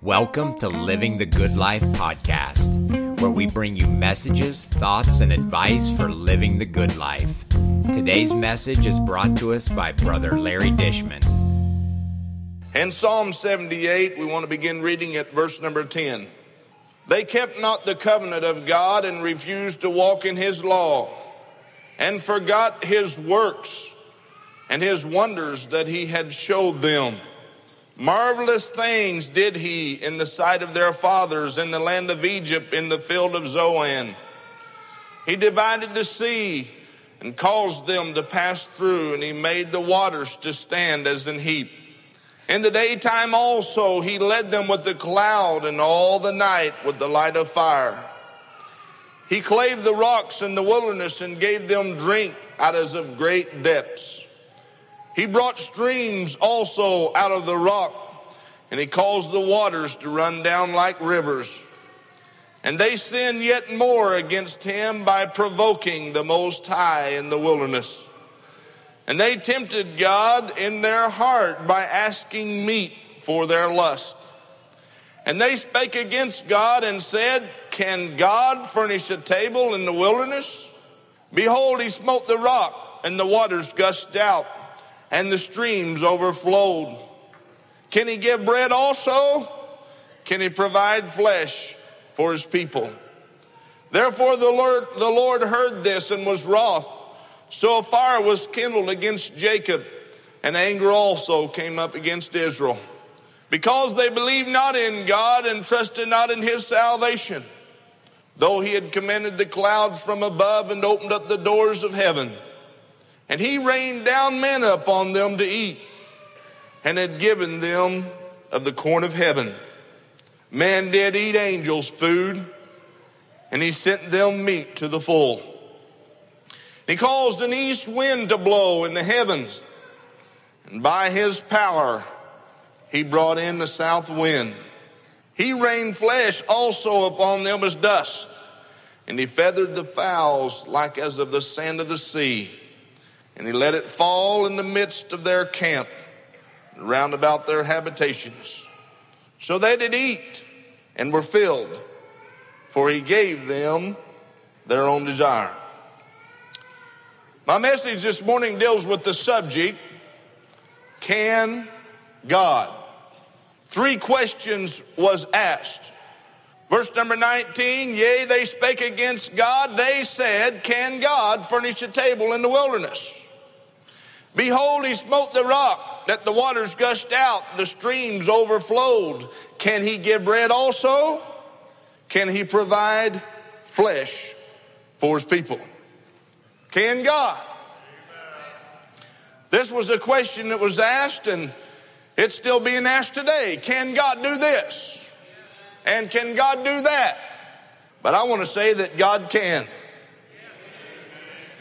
Welcome to Living the Good Life podcast, where we bring you messages, thoughts, and advice for living the good life. Today's message is brought to us by Brother Larry Dishman. In Psalm 78, we want to begin reading at verse number 10. They kept not the covenant of God and refused to walk in his law, and forgot his works and his wonders that he had showed them. Marvelous things did he in the sight of their fathers in the land of Egypt in the field of Zoan. He divided the sea and caused them to pass through, and he made the waters to stand as an heap. In the daytime also he led them with the cloud, and all the night with the light of fire. He clave the rocks in the wilderness and gave them drink out of great depths. He brought streams also out of the rock, and he caused the waters to run down like rivers. And they sinned yet more against him by provoking the Most High in the wilderness. And they tempted God in their heart by asking meat for their lust. And they spake against God and said, Can God furnish a table in the wilderness? Behold, he smote the rock, and the waters gushed out and the streams overflowed. Can he give bread also? Can he provide flesh for his people? Therefore the Lord, the Lord heard this and was wroth. So a fire was kindled against Jacob, and anger also came up against Israel, because they believed not in God and trusted not in his salvation. Though he had commanded the clouds from above and opened up the doors of heaven, and he rained down manna upon them to eat, and had given them of the corn of heaven. Man did eat angels' food, and he sent them meat to the full. He caused an east wind to blow in the heavens, and by his power he brought in the south wind. He rained flesh also upon them as dust, and he feathered the fowls like as of the sand of the sea and he let it fall in the midst of their camp, round about their habitations. So they did eat and were filled, for he gave them their own desire. My message this morning deals with the subject Can God? Three questions was asked. Verse number 19, yea, they spake against God. They said, Can God furnish a table in the wilderness? Behold, he smote the rock that the waters gushed out, the streams overflowed. Can he give bread also? Can he provide flesh for his people? Can God? This was a question that was asked, and it's still being asked today. Can God do this? And can God do that? But I want to say that God can.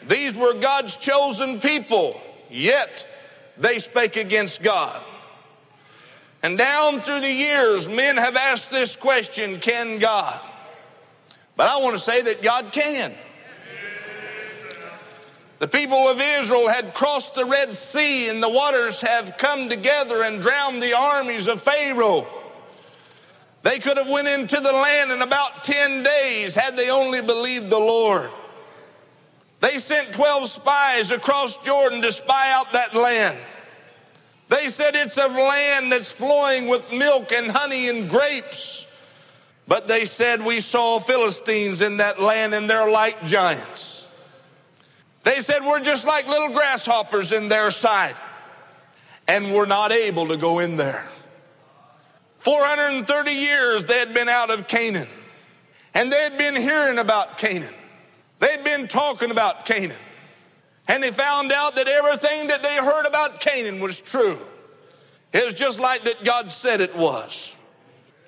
These were God's chosen people yet they spake against God. And down through the years, men have asked this question Can God? But I want to say that God can. The people of Israel had crossed the Red Sea, and the waters have come together and drowned the armies of Pharaoh. They could have went into the land in about 10 days had they only believed the Lord. They sent 12 spies across Jordan to spy out that land. They said it's a land that's flowing with milk and honey and grapes. But they said we saw Philistines in that land and they're like giants. They said we're just like little grasshoppers in their sight. And we're not able to go in there. 430 years they had been out of Canaan. And they had been hearing about Canaan. They'd been talking about Canaan. And they found out that everything that they heard about Canaan was true. It was just like that God said it was.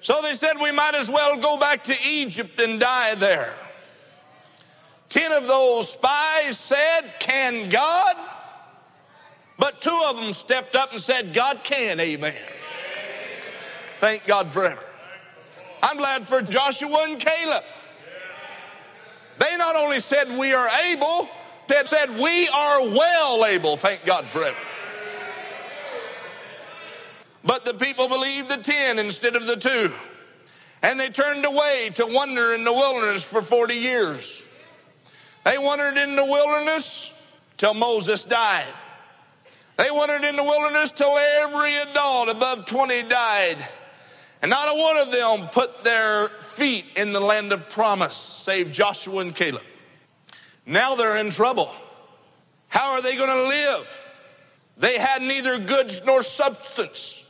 So they said we might as well go back to Egypt and die there. Ten of those spies said, Can God? But two of them stepped up and said, God can, amen. Thank God forever. I'm glad for Joshua and Caleb. They not only said we are able, they said we are well able. Thank God forever. But the people believed the ten instead of the two. And they turned away to wander in the wilderness for 40 years. They wandered in the wilderness till Moses died. They wandered in the wilderness till every adult above 20 died. And not a one of them put their feet in the land of promise, save Joshua and Caleb. Now they're in trouble. How are they going to live? They had neither goods nor substance.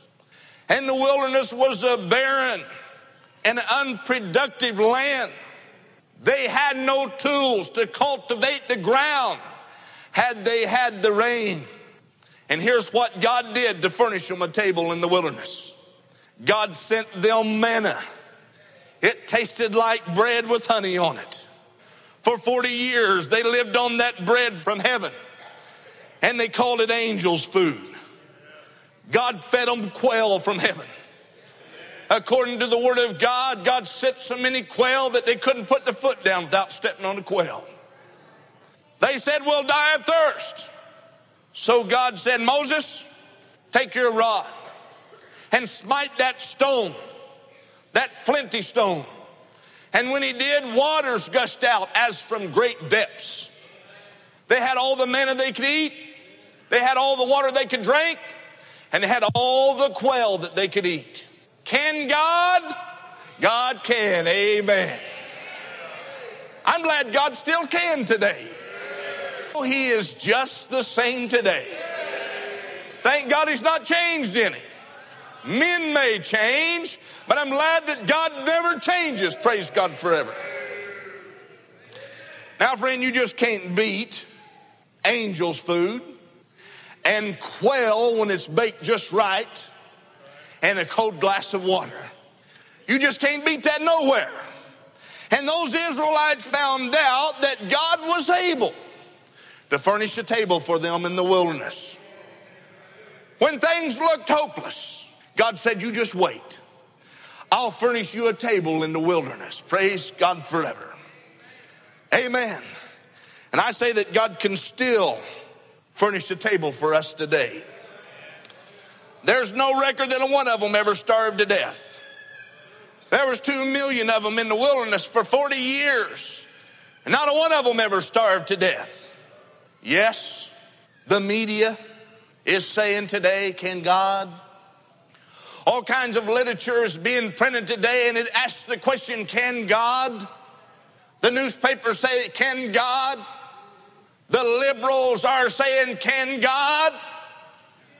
And the wilderness was a barren and unproductive land. They had no tools to cultivate the ground had they had the rain. And here's what God did to furnish them a table in the wilderness God sent them manna. It tasted like bread with honey on it. For 40 years, they lived on that bread from heaven, and they called it angels' food. God fed them quail from heaven. According to the word of God, God sent so many quail that they couldn't put their foot down without stepping on a quail. They said, We'll die of thirst. So God said, Moses, take your rod and smite that stone, that flinty stone. And when he did, waters gushed out as from great depths. They had all the manna they could eat, they had all the water they could drink, and they had all the quail that they could eat. Can God? God can. Amen. I'm glad God still can today. Oh, he is just the same today. Thank God He's not changed any. Men may change, but I'm glad that God never changes. Praise God forever. Now, friend, you just can't beat angels' food and quail when it's baked just right and a cold glass of water. You just can't beat that nowhere. And those Israelites found out that God was able to furnish a table for them in the wilderness. When things looked hopeless, God said, You just wait. I'll furnish you a table in the wilderness. Praise God forever. Amen. And I say that God can still furnish a table for us today. There's no record that one of them ever starved to death. There was two million of them in the wilderness for 40 years, and not a one of them ever starved to death. Yes, the media is saying today, can God? All kinds of literature is being printed today, and it asks the question, can God? The newspapers say, can God? The liberals are saying, can God?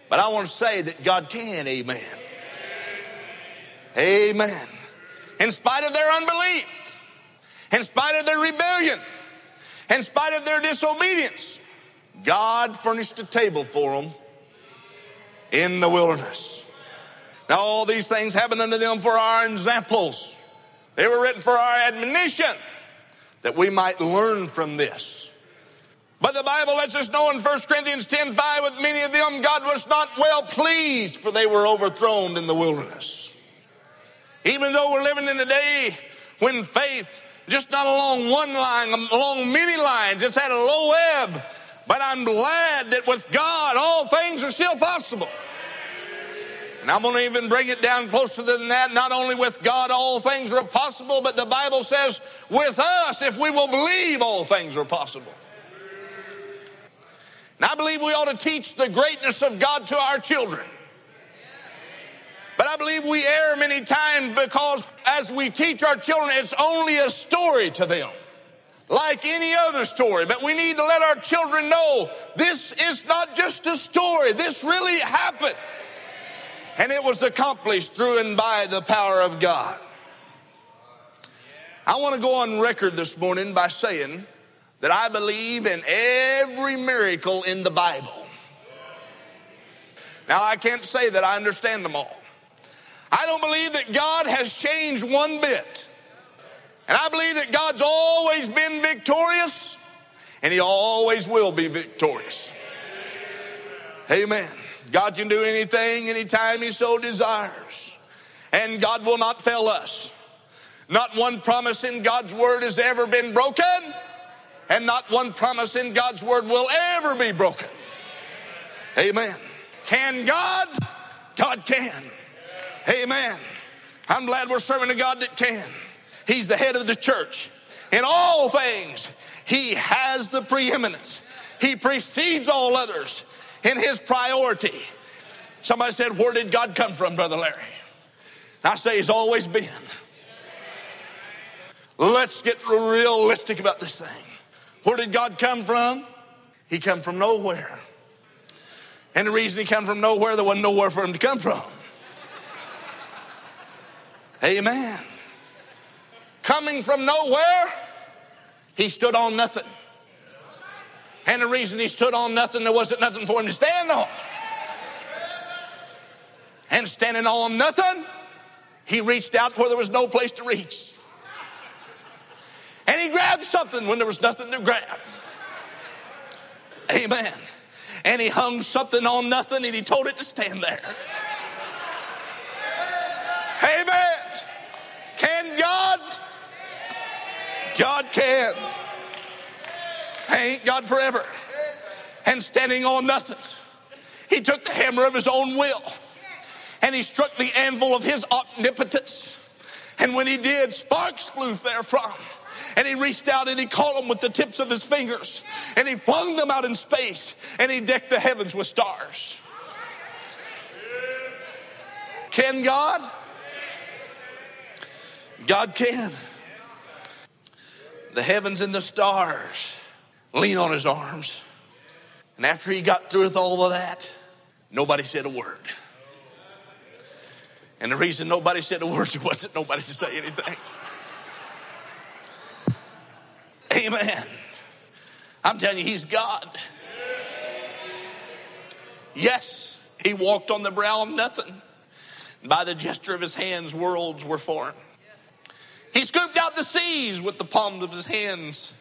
But I want to say that God can, amen. Amen. In spite of their unbelief, in spite of their rebellion, in spite of their disobedience, God furnished a table for them in the wilderness. Now, all these things happened unto them for our examples. They were written for our admonition that we might learn from this. But the Bible lets us know in 1 Corinthians 10 5, with many of them, God was not well pleased, for they were overthrown in the wilderness. Even though we're living in a day when faith, just not along one line, along many lines, it's at a low ebb. But I'm glad that with God, all things are still possible. And I'm going to even bring it down closer than that. Not only with God, all things are possible, but the Bible says, with us, if we will believe, all things are possible. And I believe we ought to teach the greatness of God to our children. But I believe we err many times because as we teach our children, it's only a story to them, like any other story. But we need to let our children know this is not just a story, this really happened. And it was accomplished through and by the power of God. I want to go on record this morning by saying, that I believe in every miracle in the Bible. Now, I can't say that I understand them all. I don't believe that God has changed one bit. And I believe that God's always been victorious and He always will be victorious. Amen. God can do anything anytime He so desires. And God will not fail us. Not one promise in God's word has ever been broken and not one promise in God's word will ever be broken. Amen. Can God? God can. Amen. I'm glad we're serving a God that can. He's the head of the church. In all things, He has the preeminence. He precedes all others in His priority. Somebody said, Where did God come from, Brother Larry? I say He's always been. Let's get realistic about this thing. Where did God come from? He come from nowhere. And the reason he come from nowhere, there wasn't nowhere for him to come from. Amen. Coming from nowhere, he stood on nothing. And the reason he stood on nothing, there wasn't nothing for him to stand on. And standing on nothing, he reached out where there was no place to reach. And he grabbed something when there was nothing to grab. Amen. And he hung something on nothing and he told it to stand there. Amen. Can God? God can. Ain't God forever. And standing on nothing. He took the hammer of his own will and he struck the anvil of his omnipotence. And when he did, sparks flew therefrom. And he reached out and he caught them with the tips of his fingers and he flung them out in space and he decked the heavens with stars. Can God? God can. The heavens and the stars lean on his arms. And after he got through with all of that, nobody said a word. And the reason nobody said a word wasn't nobody to say anything. Amen. I'm telling you, He's God. Yes, He walked on the brow of nothing. By the gesture of His hands, worlds were formed. He scooped out the seas with the palms of His hands,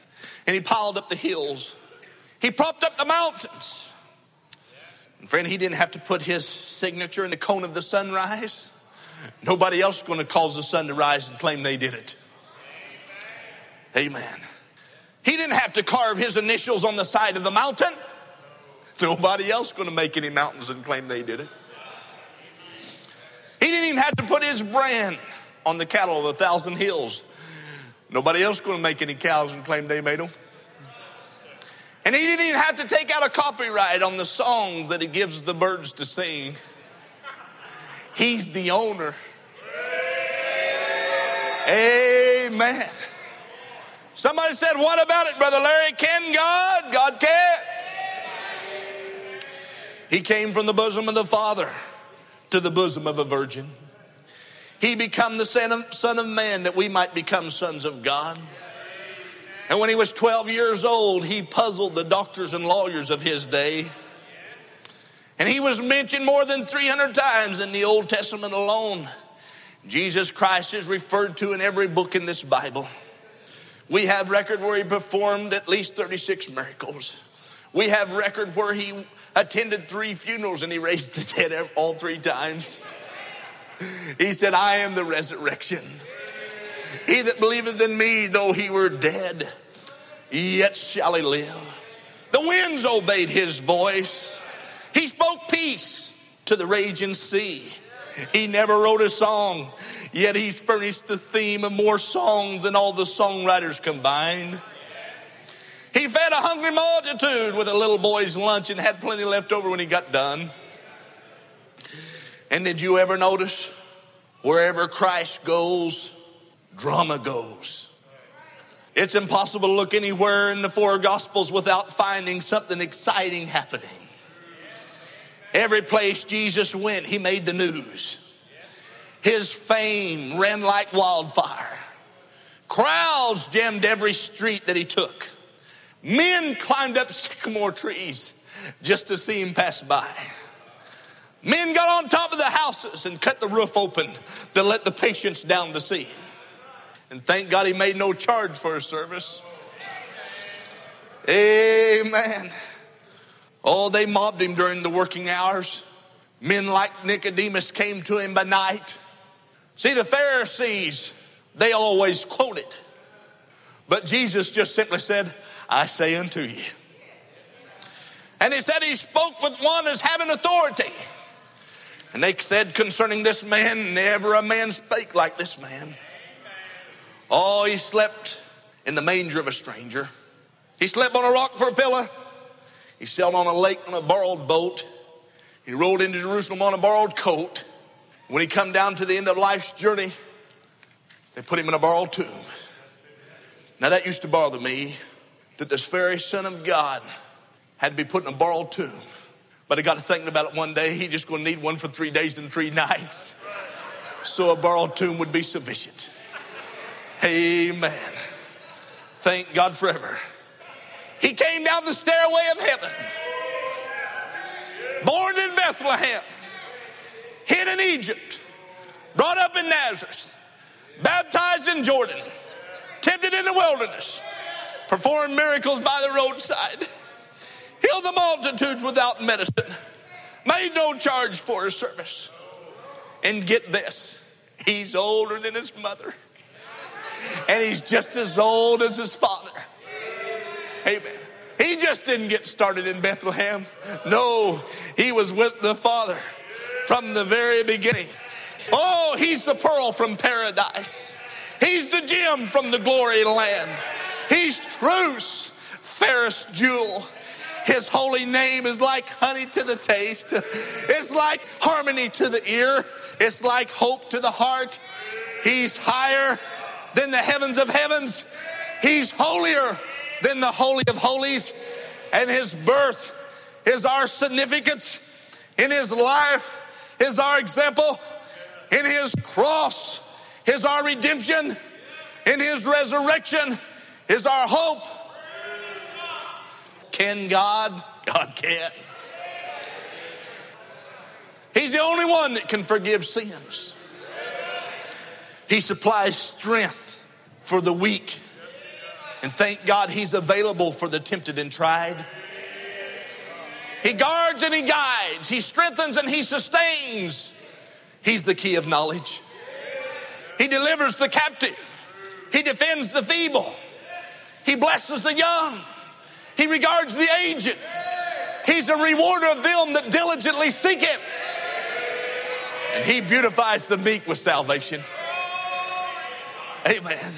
and He piled up the hills. He propped up the mountains. And friend, He didn't have to put His signature in the cone of the sunrise. Nobody else is going to cause the sun to rise and claim they did it. Amen. He didn't have to carve his initials on the side of the mountain. Nobody else going to make any mountains and claim they did it. He didn't even have to put his brand on the cattle of a thousand hills. Nobody else going to make any cows and claim they made them. And he didn't even have to take out a copyright on the songs that he gives the birds to sing. He's the owner. Amen. Somebody said, What about it, Brother Larry? Can God? God can. He came from the bosom of the Father to the bosom of a virgin. He became the son of, son of man that we might become sons of God. And when he was 12 years old, he puzzled the doctors and lawyers of his day. And he was mentioned more than 300 times in the Old Testament alone. Jesus Christ is referred to in every book in this Bible. We have record where he performed at least 36 miracles. We have record where he attended three funerals and he raised the dead all three times. He said, I am the resurrection. He that believeth in me, though he were dead, yet shall he live. The winds obeyed his voice. He spoke peace to the raging sea. He never wrote a song, yet he's furnished the theme of more songs than all the songwriters combined. He fed a hungry multitude with a little boy's lunch and had plenty left over when he got done. And did you ever notice wherever Christ goes, drama goes? It's impossible to look anywhere in the four gospels without finding something exciting happening. Every place Jesus went, he made the news. His fame ran like wildfire. Crowds jammed every street that he took. Men climbed up sycamore trees just to see him pass by. Men got on top of the houses and cut the roof open to let the patients down to see. And thank God he made no charge for his service. Amen. Oh, they mobbed him during the working hours. Men like Nicodemus came to him by night. See, the Pharisees, they always quote it. But Jesus just simply said, I say unto you. And he said he spoke with one as having authority. And they said concerning this man, never a man spake like this man. Oh, he slept in the manger of a stranger. He slept on a rock for a pillow. He sailed on a lake on a borrowed boat. He rode into Jerusalem on a borrowed coat. When he come down to the end of life's journey, they put him in a borrowed tomb. Now that used to bother me that this very son of God had to be put in a borrowed tomb. But I got to thinking about it one day. He just going to need one for three days and three nights. So a borrowed tomb would be sufficient. Amen. Thank God forever. He came down the stairway of heaven. Born in Bethlehem, hid in Egypt, brought up in Nazareth, baptized in Jordan, tempted in the wilderness, performed miracles by the roadside, healed the multitudes without medicine, made no charge for his service. And get this, he's older than his mother, and he's just as old as his father. Amen. He just didn't get started in Bethlehem. No, he was with the Father from the very beginning. Oh, he's the pearl from paradise. He's the gem from the glory land. He's truth's fairest jewel. His holy name is like honey to the taste. It's like harmony to the ear. It's like hope to the heart. He's higher than the heavens of heavens. He's holier than the Holy of Holies. And his birth is our significance. In his life is our example. In his cross is our redemption. In his resurrection is our hope. Can God? God can. He's the only one that can forgive sins. He supplies strength for the weak. And thank God he's available for the tempted and tried. He guards and he guides. He strengthens and he sustains. He's the key of knowledge. He delivers the captive. He defends the feeble. He blesses the young. He regards the aged. He's a rewarder of them that diligently seek him. And he beautifies the meek with salvation. Amen.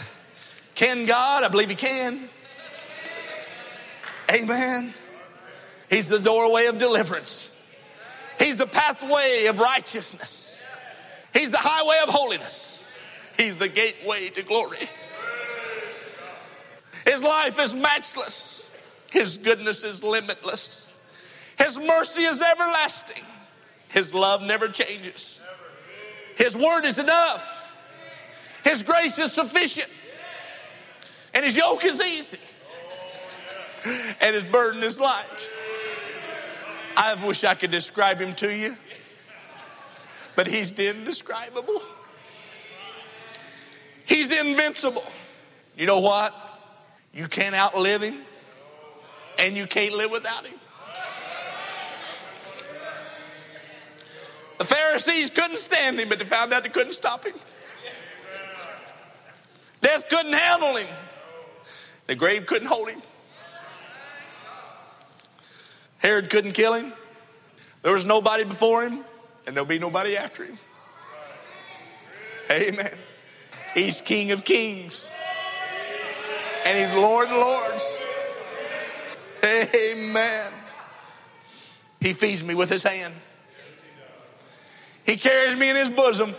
Can God? I believe He can. Amen. He's the doorway of deliverance. He's the pathway of righteousness. He's the highway of holiness. He's the gateway to glory. His life is matchless. His goodness is limitless. His mercy is everlasting. His love never changes. His word is enough. His grace is sufficient. And his yoke is easy. And his burden is light. I wish I could describe him to you, but he's indescribable. He's invincible. You know what? You can't outlive him, and you can't live without him. The Pharisees couldn't stand him, but they found out they couldn't stop him. Death couldn't handle him. The grave couldn't hold him. Herod couldn't kill him. There was nobody before him, and there'll be nobody after him. Amen. He's King of Kings, and He's Lord of Lords. Amen. He feeds me with His hand. He carries me in His bosom.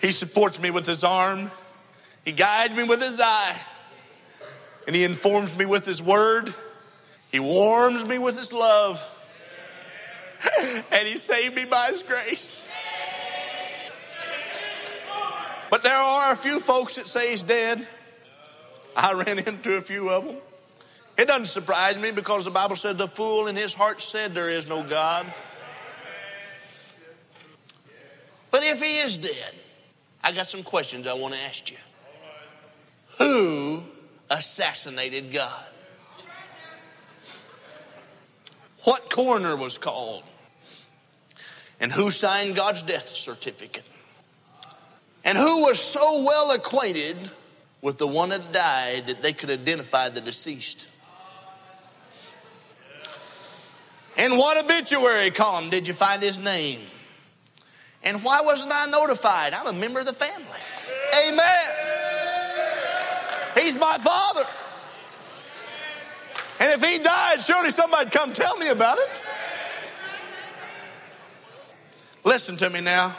He supports me with His arm. He guides me with His eye and He informs me with His word. He warms me with His love. And He saved me by His grace. But there are a few folks that say He's dead. I ran into a few of them. It doesn't surprise me because the Bible said the fool in his heart said there is no God. But if he is dead, I got some questions I want to ask you. Who assassinated God. What coroner was called? And who signed God's death certificate? And who was so well acquainted with the one that died that they could identify the deceased? And what obituary column did you find his name? And why wasn't I notified? I'm a member of the family. Amen. He's my father. And if he died, surely somebody'd come tell me about it. Listen to me now.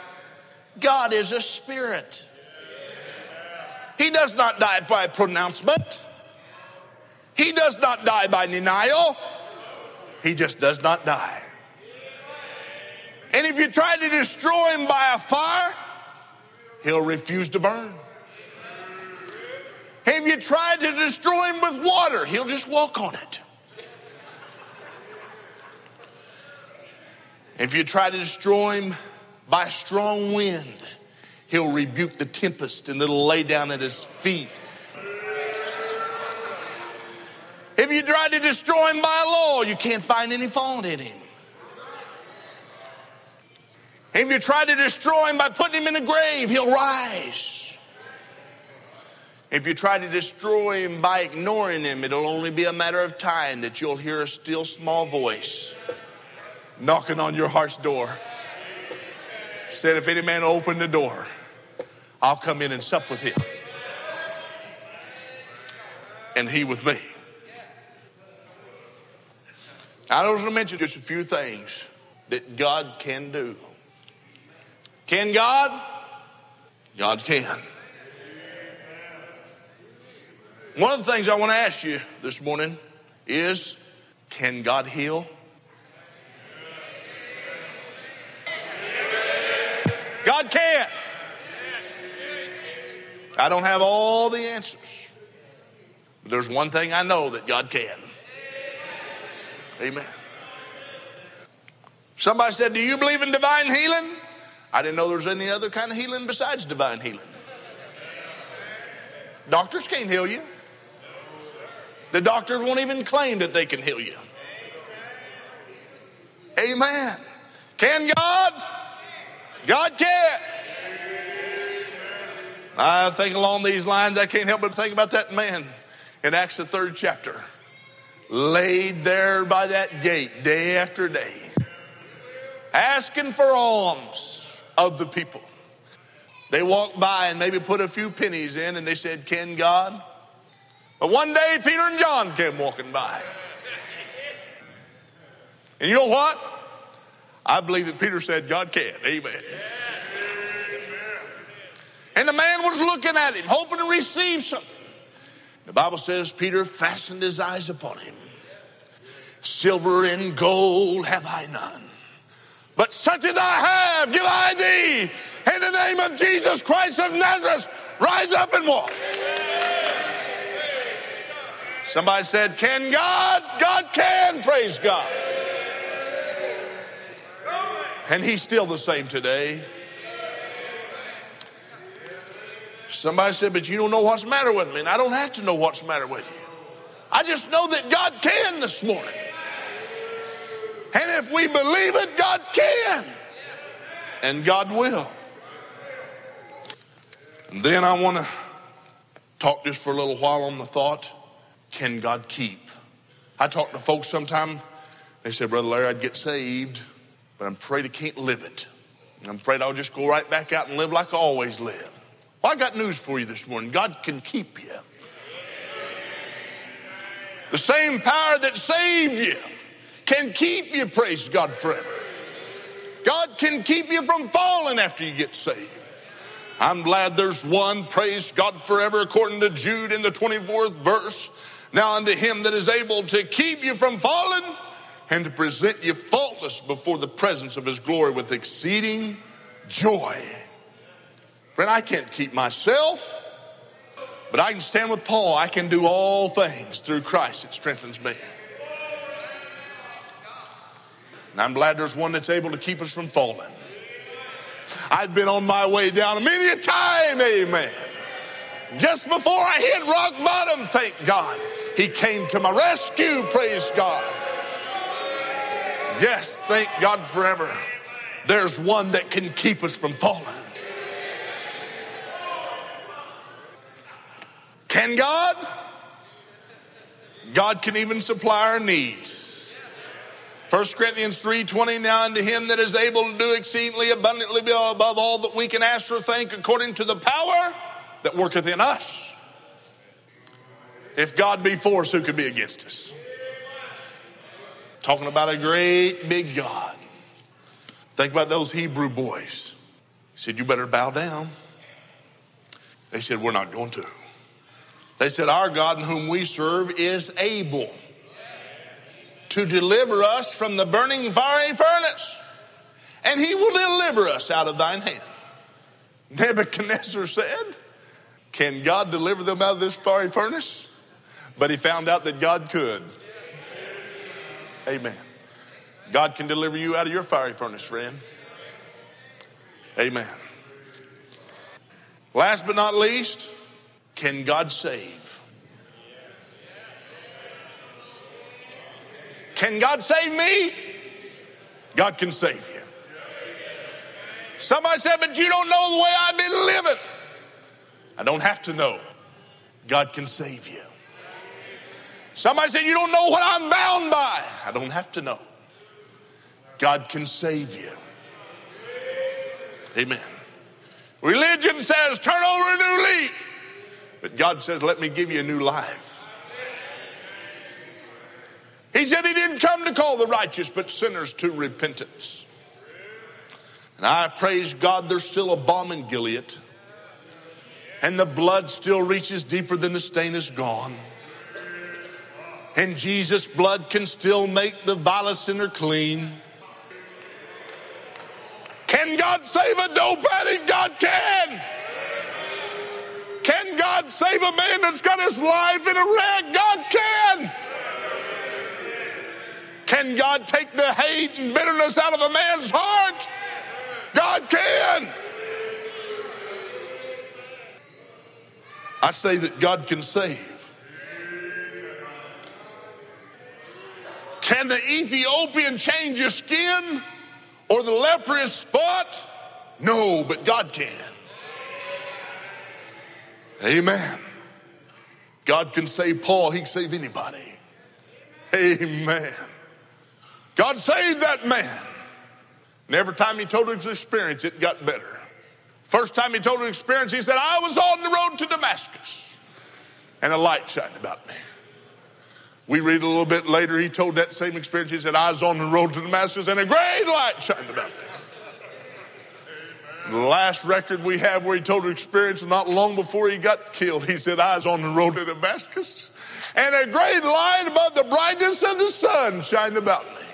God is a spirit. He does not die by pronouncement. He does not die by denial. He just does not die. And if you try to destroy him by a fire, he'll refuse to burn. If you try to destroy him with water, he'll just walk on it. If you try to destroy him by a strong wind, he'll rebuke the tempest and it'll lay down at his feet. If you try to destroy him by law, you can't find any fault in him. If you try to destroy him by putting him in a grave, he'll rise. If you try to destroy him by ignoring him, it'll only be a matter of time that you'll hear a still small voice knocking on your heart's door. Said, if any man open the door, I'll come in and sup with him. And he with me. I was want to mention just a few things that God can do. Can God? God can. One of the things I want to ask you this morning is can God heal? God can. I don't have all the answers. But there's one thing I know that God can. Amen. Somebody said, Do you believe in divine healing? I didn't know there was any other kind of healing besides divine healing. Doctors can't heal you. The doctors won't even claim that they can heal you. Amen. Can God? God can. I think along these lines, I can't help but think about that man in Acts the third chapter, laid there by that gate day after day, asking for alms of the people. They walked by and maybe put a few pennies in and they said, Can God? But one day Peter and John came walking by. And you know what? I believe that Peter said, God can. Amen. And the man was looking at him, hoping to receive something. The Bible says Peter fastened his eyes upon him. Silver and gold have I none. But such as I have, give I thee. In the name of Jesus Christ of Nazareth, rise up and walk. Somebody said, Can God? God can, praise God. And He's still the same today. Somebody said, But you don't know what's the matter with me. And I don't have to know what's the matter with you. I just know that God can this morning. And if we believe it, God can. And God will. And then I want to talk just for a little while on the thought can God keep? I talk to folks sometime, they say, Brother Larry, I'd get saved, but I'm afraid I can't live it. I'm afraid I'll just go right back out and live like I always live. Well, I got news for you this morning. God can keep you. The same power that saved you can keep you, praise God, forever. God can keep you from falling after you get saved. I'm glad there's one, praise God forever, according to Jude in the 24th verse. Now unto him that is able to keep you from falling and to present you faultless before the presence of his glory with exceeding joy. Friend, I can't keep myself, but I can stand with Paul. I can do all things through Christ that strengthens me. And I'm glad there's one that's able to keep us from falling. I've been on my way down many a time, amen. Just before I hit rock bottom, thank God, He came to my rescue, praise God. Yes, thank God forever. There's one that can keep us from falling. Can God? God can even supply our needs. 1 Corinthians 3:20 now unto him that is able to do exceedingly abundantly above all that we can ask or think according to the power that worketh in us. If God be for us, who could be against us? Talking about a great big God. Think about those Hebrew boys. He said, You better bow down. They said, We're not going to. They said, Our God in whom we serve is able to deliver us from the burning fiery furnace, and he will deliver us out of thine hand. Nebuchadnezzar said, Can God deliver them out of this fiery furnace? But he found out that God could. Amen. God can deliver you out of your fiery furnace, friend. Amen. Last but not least, can God save? Can God save me? God can save you. Somebody said, but you don't know the way I've been living. I don't have to know. God can save you. Somebody said, You don't know what I'm bound by. I don't have to know. God can save you. Amen. Religion says, Turn over a new leaf. But God says, Let me give you a new life. He said He didn't come to call the righteous, but sinners to repentance. And I praise God there's still a balm in Gilead, and the blood still reaches deeper than the stain is gone. And Jesus' blood can still make the vilest sinner clean. Can God save a dope addict? God can. Can God save a man that's got his life in a wreck? God can. Can God take the hate and bitterness out of a man's heart? God can. I say that God can save. Can the Ethiopian change his skin or the leprous spot? No, but God can. Amen. God can save Paul, he can save anybody. Amen. God saved that man. And every time he told his experience, it got better. First time he told his experience, he said, I was on the road to Damascus, and a light shined about me. We read a little bit later, he told that same experience. He said, I was on the road to Damascus, and a great light shined about me. The last record we have where he told his experience not long before he got killed, he said, I was on the road to Damascus, and a great light above the brightness of the sun shined about me.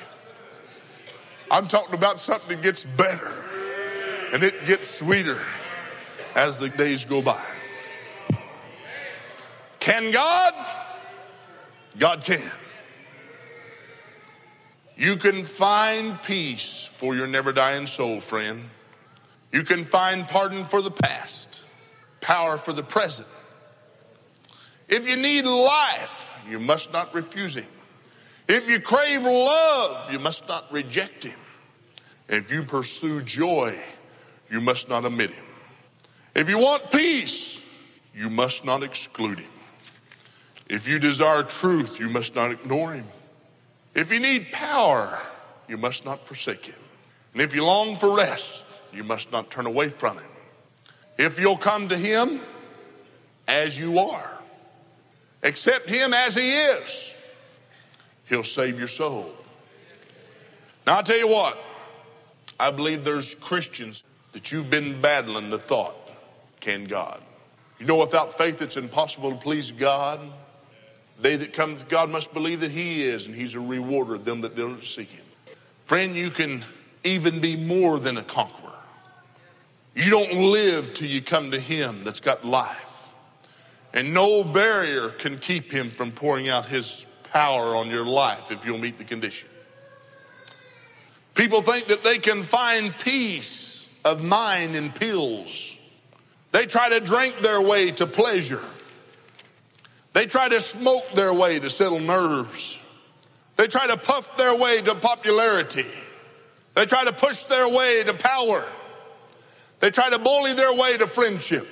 I'm talking about something that gets better and it gets sweeter as the days go by. Can God? God can. You can find peace for your never dying soul, friend. You can find pardon for the past, power for the present. If you need life, you must not refuse Him. If you crave love, you must not reject Him. If you pursue joy, you must not omit him. If you want peace, you must not exclude him. If you desire truth, you must not ignore him. If you need power, you must not forsake him. And if you long for rest, you must not turn away from him. If you'll come to him as you are, accept him as he is, he'll save your soul. Now, I'll tell you what, I believe there's Christians that you've been battling the thought, can God? You know, without faith, it's impossible to please God. They that come to God must believe that He is, and He's a rewarder of them that don't seek Him. Friend, you can even be more than a conqueror. You don't live till you come to Him that's got life. And no barrier can keep Him from pouring out His power on your life if you'll meet the condition. People think that they can find peace of mind in pills. They try to drink their way to pleasure. They try to smoke their way to settle nerves. They try to puff their way to popularity. They try to push their way to power. They try to bully their way to friendship.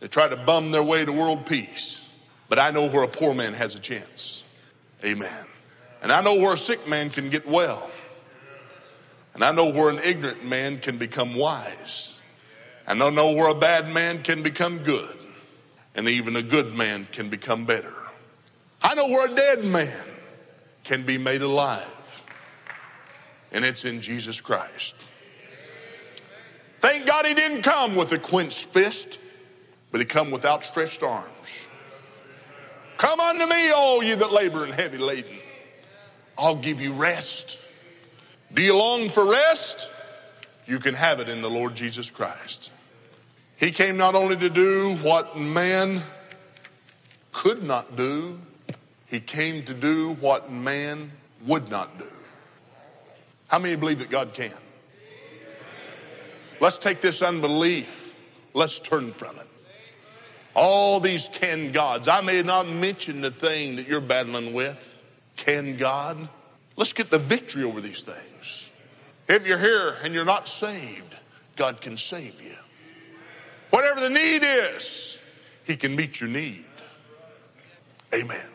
They try to bum their way to world peace. But I know where a poor man has a chance. Amen. And I know where a sick man can get well. And I know where an ignorant man can become wise. And I know where a bad man can become good. And even a good man can become better. I know where a dead man can be made alive. And it's in Jesus Christ. Thank God he didn't come with a clenched fist, but he come with outstretched arms. Come unto me, all you that labor and heavy laden. I'll give you rest. Do you long for rest? You can have it in the Lord Jesus Christ. He came not only to do what man could not do, he came to do what man would not do. How many believe that God can? Let's take this unbelief. Let's turn from it. All these can gods. I may not mention the thing that you're battling with. Can God? Let's get the victory over these things. If you're here and you're not saved, God can save you. Whatever the need is, He can meet your need. Amen.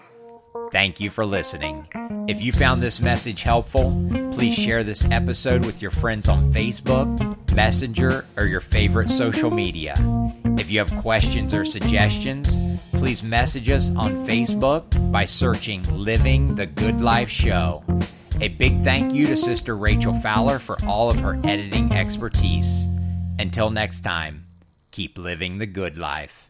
Thank you for listening. If you found this message helpful, please share this episode with your friends on Facebook, Messenger, or your favorite social media. If you have questions or suggestions, please message us on Facebook by searching Living the Good Life Show. A big thank you to Sister Rachel Fowler for all of her editing expertise. Until next time, keep living the good life.